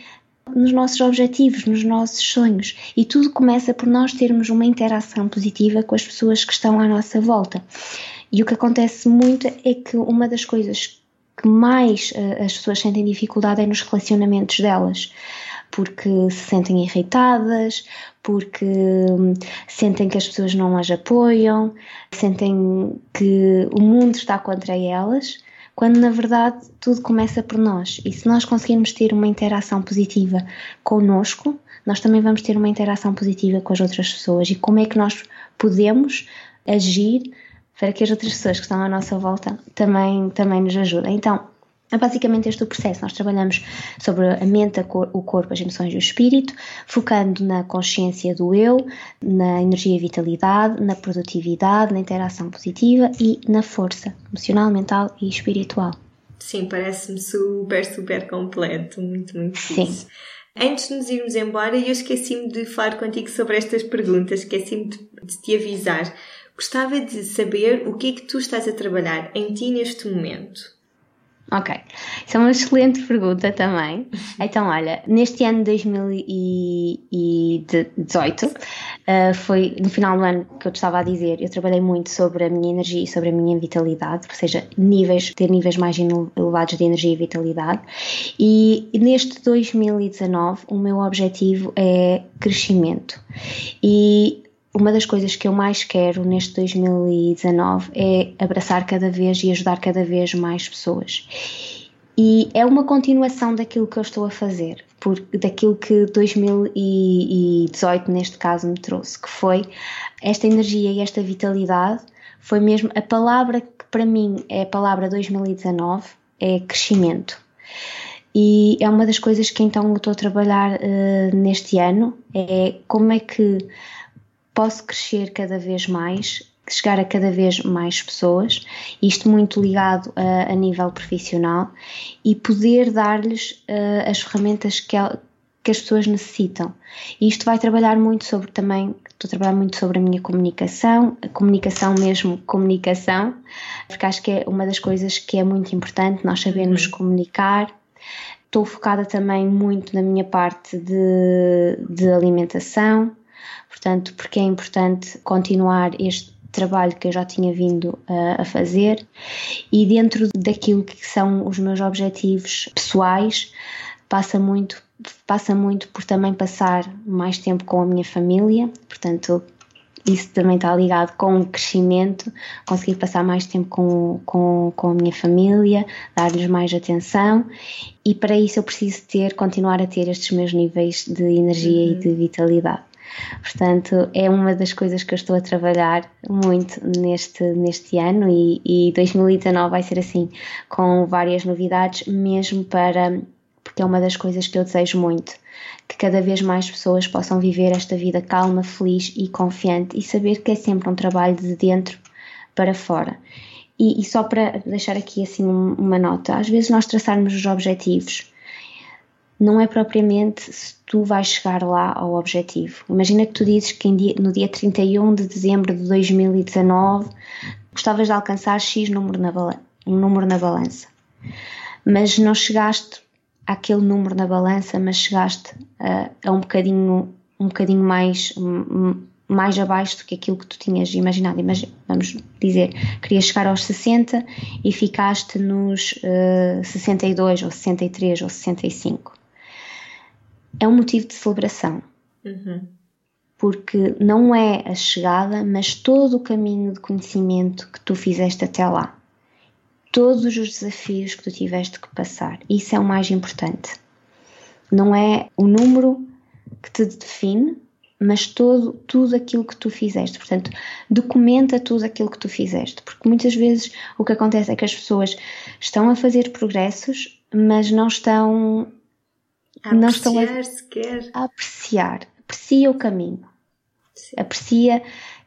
nos nossos objetivos, nos nossos sonhos. E tudo começa por nós termos uma interação positiva com as pessoas que estão à nossa volta. E o que acontece muito é que uma das coisas que mais uh, as pessoas sentem dificuldade é nos relacionamentos delas. Porque se sentem irritadas, porque hum, sentem que as pessoas não as apoiam, sentem que o mundo está contra elas quando na verdade tudo começa por nós. E se nós conseguirmos ter uma interação positiva connosco, nós também vamos ter uma interação positiva com as outras pessoas. E como é que nós podemos agir para que as outras pessoas que estão à nossa volta também, também nos ajudem? Então, é basicamente este o processo. Nós trabalhamos sobre a mente, o corpo, as emoções e o espírito, focando na consciência do eu, na energia e vitalidade, na produtividade, na interação positiva e na força emocional, mental e espiritual. Sim, parece-me super, super completo. Muito, muito Sim. Antes de nos irmos embora, eu esqueci-me de falar contigo sobre estas perguntas, esqueci-me de, de te avisar. Gostava de saber o que é que tu estás a trabalhar em ti neste momento. Ok, isso é uma excelente pergunta também. [LAUGHS] Então, olha, neste ano de 2018, uh, eh, foi no final do ano que eu te estava a dizer, eu trabalhei muito sobre a minha energia e sobre a minha vitalidade, ou seja, níveis, ter níveis mais elevados de energia e vitalidade. E neste 2019, o meu objetivo é crescimento. E uma das coisas que eu mais quero neste 2019 é abraçar cada vez e ajudar cada vez mais pessoas. E é uma continuação daquilo que eu estou a fazer, por, daquilo que 2018, neste caso, me trouxe, que foi esta energia e esta vitalidade. Foi mesmo a palavra que para mim é a palavra 2019, é crescimento. E é uma das coisas que então estou a trabalhar uh, neste ano, é como é que posso crescer cada vez mais, chegar a cada vez mais pessoas, isto muito ligado a, a nível profissional, e poder dar-lhes uh, as ferramentas que, que as pessoas necessitam. E isto vai trabalhar muito sobre também, estou a trabalhar muito sobre a minha comunicação, a comunicação mesmo, comunicação, porque acho que é uma das coisas que é muito importante, nós sabermos uhum. comunicar. Estou focada também muito na minha parte de, de alimentação, Portanto, porque é importante continuar este trabalho que eu já tinha vindo a, a fazer e dentro daquilo que são os meus objetivos pessoais passa muito passa muito por também passar mais tempo com a minha família, portanto isso também está ligado com o crescimento, conseguir passar mais tempo com, com, com a minha família, dar-lhes mais atenção e para isso eu preciso ter, continuar a ter estes meus níveis de energia uhum. e de vitalidade. Portanto, é uma das coisas que eu estou a trabalhar muito neste, neste ano e, e 2019 vai ser assim, com várias novidades, mesmo para. porque é uma das coisas que eu desejo muito que cada vez mais pessoas possam viver esta vida calma, feliz e confiante e saber que é sempre um trabalho de dentro para fora. E, e só para deixar aqui assim uma nota, às vezes nós traçarmos os objetivos não é propriamente se tu vais chegar lá ao objetivo. Imagina que tu dizes que no dia 31 de dezembro de 2019 gostavas de alcançar X número na, um número na balança, mas não chegaste àquele número na balança, mas chegaste a, a um bocadinho um bocadinho mais mais abaixo do que aquilo que tu tinhas imaginado. Imagina, vamos dizer, querias chegar aos 60 e ficaste nos uh, 62 ou 63 ou 65. É um motivo de celebração. Uhum. Porque não é a chegada, mas todo o caminho de conhecimento que tu fizeste até lá. Todos os desafios que tu tiveste que passar. Isso é o mais importante. Não é o número que te define, mas todo, tudo aquilo que tu fizeste. Portanto, documenta tudo aquilo que tu fizeste, porque muitas vezes o que acontece é que as pessoas estão a fazer progressos, mas não estão a não estão a, sequer. a apreciar. Aprecia o caminho. Sim. Aprecia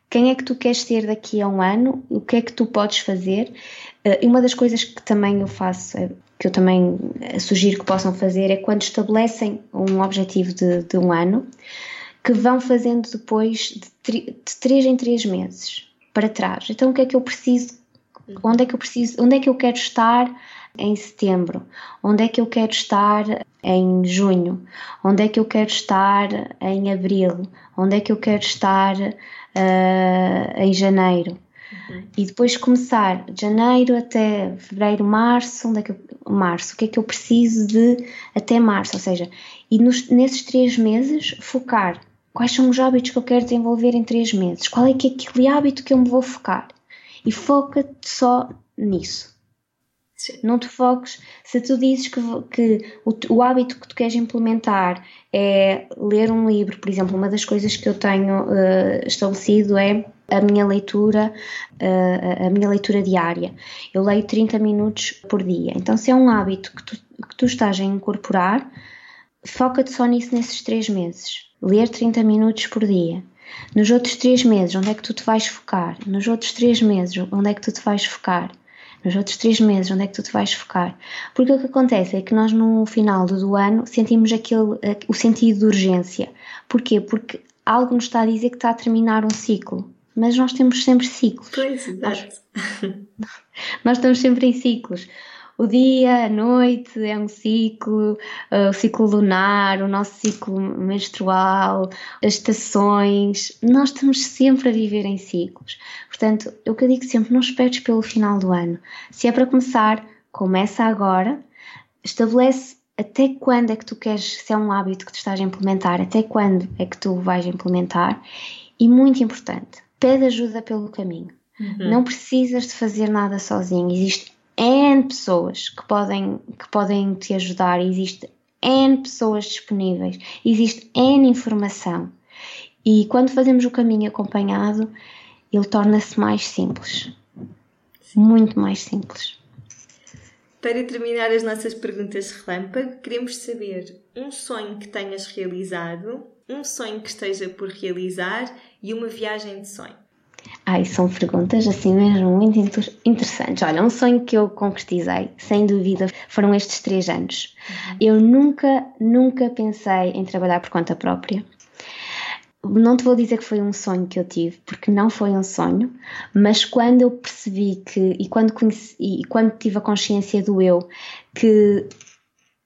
quem é que tu queres ser daqui a um ano, o que é que tu podes fazer. Eh, e uma das coisas que também eu faço, eh, que eu também eh, sugiro que possam fazer, é quando estabelecem um objetivo de, de um ano, que vão fazendo depois de, de três em três meses para trás. Então, o que é que eu preciso? Onde é que eu preciso? Onde é que eu quero estar em setembro? Onde é que eu quero estar em junho? Onde é que eu quero estar em abril? Onde é que eu quero estar uh, em janeiro? Uhum. E depois começar de janeiro até fevereiro, março, onde é que eu, março, o que é que eu preciso de até março, ou seja, e nos, nesses três meses focar Quais são os hábitos que eu quero desenvolver em três meses? Qual é que é aquele hábito que eu me vou focar? E foca-te só nisso. Não te foques. Se tu dizes que, que o, o, hábito que tu queres implementar é ler um livro, por exemplo, uma das coisas que eu tenho uh, estabelecido é a minha leitura, uh, a minha leitura diária. Eu leio 30 minutos por dia. Então, se é um hábito que tu, que tu estás a incorporar, foca-te só nisso nesses três meses ler 30 minutos por dia. Nos outros três meses, onde é que tu te vais focar? Nos outros três meses, onde é que tu te vais focar? Nos outros três meses, onde é que tu te vais focar? Porque o que acontece é que nós, no final do ano, sentimos aquele, o sentido de urgência. Porquê? Porque algo nos está a dizer que está a terminar um ciclo. Mas nós temos sempre ciclos. Pois, exato. Nós, nós estamos sempre em ciclos o dia, a noite, é um ciclo, uh, o ciclo lunar, o nosso ciclo menstrual, as estações, nós estamos sempre a viver em ciclos. Portanto, eu que eu digo sempre, não esperes pelo final do ano. Se é para começar, começa agora, estabelece até quando é que tu queres, se é um hábito que tu estás a implementar, até quando é que tu vais implementar e muito importante, pede ajuda pelo caminho. Uhum. Não precisas de fazer nada sozinho. Existe N pessoas que podem, que podem te ajudar, existe N pessoas disponíveis, existe N informação. E quando fazemos o caminho acompanhado, ele torna-se mais simples. Muito mais simples. Para terminar as nossas perguntas relâmpago, queremos saber um sonho que tenhas realizado, um sonho que esteja por realizar e uma viagem de sonho. Ai, são perguntas assim mesmo muito interessantes. Olha, um sonho que eu concretizei, sem dúvida, foram estes três anos. Uhum. Eu nunca, nunca pensei em trabalhar por conta própria. Não te vou dizer que foi um sonho que eu tive, porque não foi um sonho, mas quando eu percebi que, e quando, conheci, e quando tive a consciência do eu, que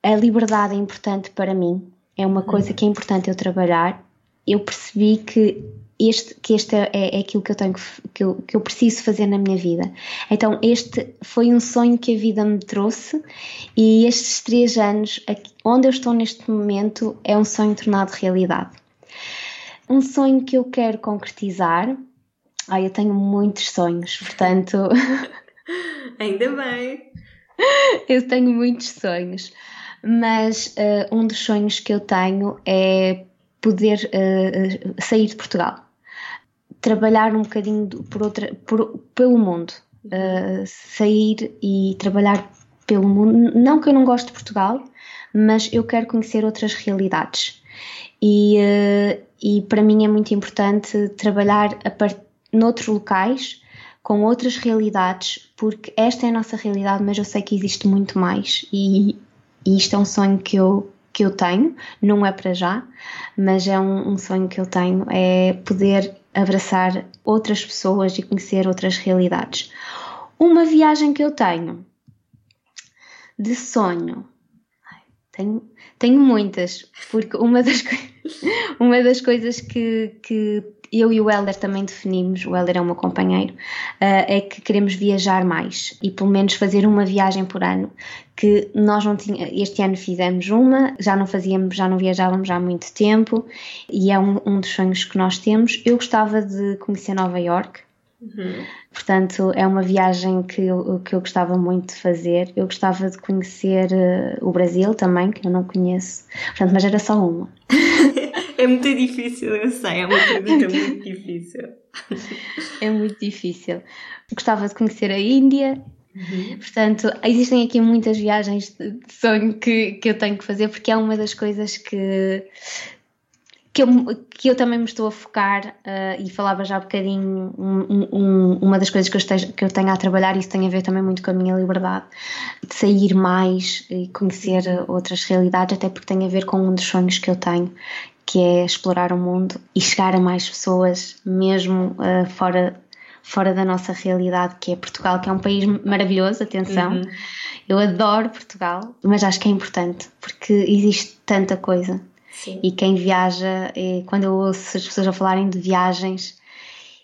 a liberdade é importante para mim, é uma coisa uhum. que é importante eu trabalhar, eu percebi que este, que este é, é aquilo que eu tenho que eu, que eu preciso fazer na minha vida. Então, este foi um sonho que a vida me trouxe e estes três anos, onde eu estou neste momento, é um sonho tornado realidade. Um sonho que eu quero concretizar. Ai, eu tenho muitos sonhos, portanto. [LAUGHS] Ainda bem! [LAUGHS] eu tenho muitos sonhos, mas uh, um dos sonhos que eu tenho é poder uh, sair de Portugal trabalhar um bocadinho por outra, por, pelo mundo, uh, sair e trabalhar pelo mundo. Não que eu não goste de Portugal, mas eu quero conhecer outras realidades. E, uh, e para mim é muito importante trabalhar a part... noutros locais com outras realidades, porque esta é a nossa realidade, mas eu sei que existe muito mais e, e isto é um sonho que eu, que eu tenho, não é para já, mas é um, um sonho que eu tenho, é poder abraçar outras pessoas e conhecer outras realidades. Uma viagem que eu tenho de sonho. Tenho, tenho muitas, porque uma das, [LAUGHS] uma das coisas que, que eu e o Helder também definimos, o Helder é o meu companheiro, uh, é que queremos viajar mais e pelo menos fazer uma viagem por ano, que nós não tinha, este ano fizemos uma, já não fazíamos, já não viajávamos há muito tempo e é um, um dos sonhos que nós temos. Eu gostava de conhecer Nova York, Uhum. Portanto, é uma viagem que eu, que eu gostava muito de fazer. Eu gostava de conhecer uh, o Brasil também, que eu não conheço. Portanto, mas era só uma. [LAUGHS] é muito difícil, eu sei, é uma pergunta muito [LAUGHS] difícil. É muito difícil. Gostava de conhecer a Índia. Uhum. Portanto, existem aqui muitas viagens de sonho que, que eu tenho que fazer, porque é uma das coisas que que eu, que eu também me estou a focar uh, e falava já um bocadinho um, um, uma das coisas que eu, esteja, que eu tenho a trabalhar isso tem a ver também muito com a minha liberdade de sair mais e conhecer outras realidades até porque tem a ver com um dos sonhos que eu tenho que é explorar o mundo e chegar a mais pessoas mesmo uh, fora fora da nossa realidade que é Portugal que é um país maravilhoso atenção uhum. eu adoro Portugal mas acho que é importante porque existe tanta coisa Sim. E quem viaja, e quando eu ouço as pessoas a falarem de viagens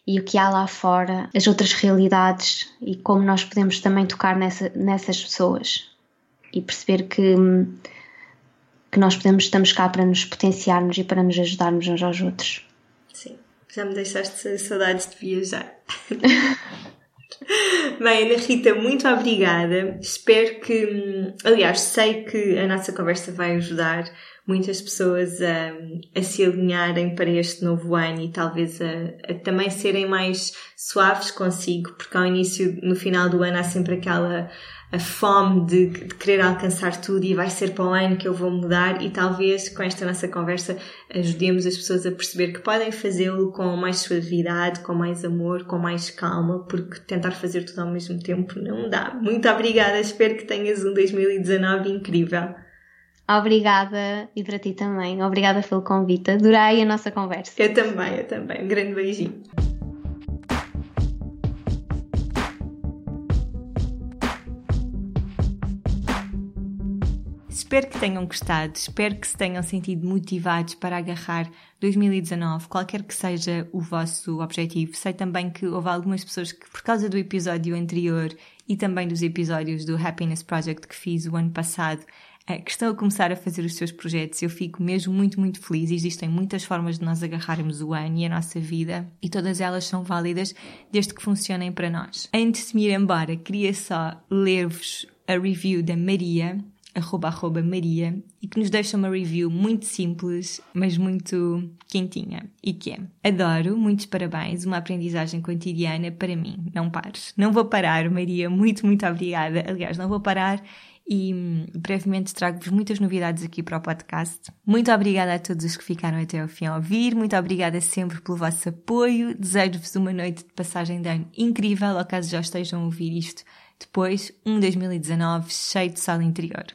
e o que há lá fora, as outras realidades e como nós podemos também tocar nessa, nessas pessoas e perceber que, que nós podemos, estamos cá para nos potenciarmos e para nos ajudarmos uns aos outros. Sim, já me deixaste saudades de viajar. [LAUGHS] Bem, Ana Rita, muito obrigada. Espero que, aliás, sei que a nossa conversa vai ajudar muitas pessoas a, a se alinharem para este novo ano e talvez a, a, também serem mais suaves consigo, porque ao início, no final do ano, há sempre aquela a fome de, de querer alcançar tudo e vai ser para o ano que eu vou mudar e talvez com esta nossa conversa ajudemos as pessoas a perceber que podem fazê-lo com mais suavidade, com mais amor, com mais calma, porque tentar fazer tudo ao mesmo tempo não dá. Muito obrigada, espero que tenhas um 2019 incrível. Obrigada e para ti também. Obrigada pelo convite. Adorei a nossa conversa. Eu também, eu também. Um grande beijinho. Espero que tenham gostado, espero que se tenham sentido motivados para agarrar 2019, qualquer que seja o vosso objetivo. Sei também que houve algumas pessoas que, por causa do episódio anterior e também dos episódios do Happiness Project que fiz o ano passado, é, que estão a começar a fazer os seus projetos. Eu fico mesmo muito, muito feliz. Existem muitas formas de nós agarrarmos o ano e a nossa vida e todas elas são válidas desde que funcionem para nós. Antes de me ir embora, queria só ler-vos a review da Maria, arroba, arroba Maria, e que nos deixa uma review muito simples, mas muito quentinha. E que é: Adoro, muitos parabéns, uma aprendizagem cotidiana para mim. Não pares. Não vou parar, Maria. Muito, muito obrigada. Aliás, não vou parar e hum, brevemente trago-vos muitas novidades aqui para o podcast. Muito obrigada a todos os que ficaram até ao fim a ouvir, muito obrigada sempre pelo vosso apoio. Desejo-vos uma noite de passagem de ano incrível, ao caso já estejam a ouvir isto depois, um 2019 cheio de sala interior.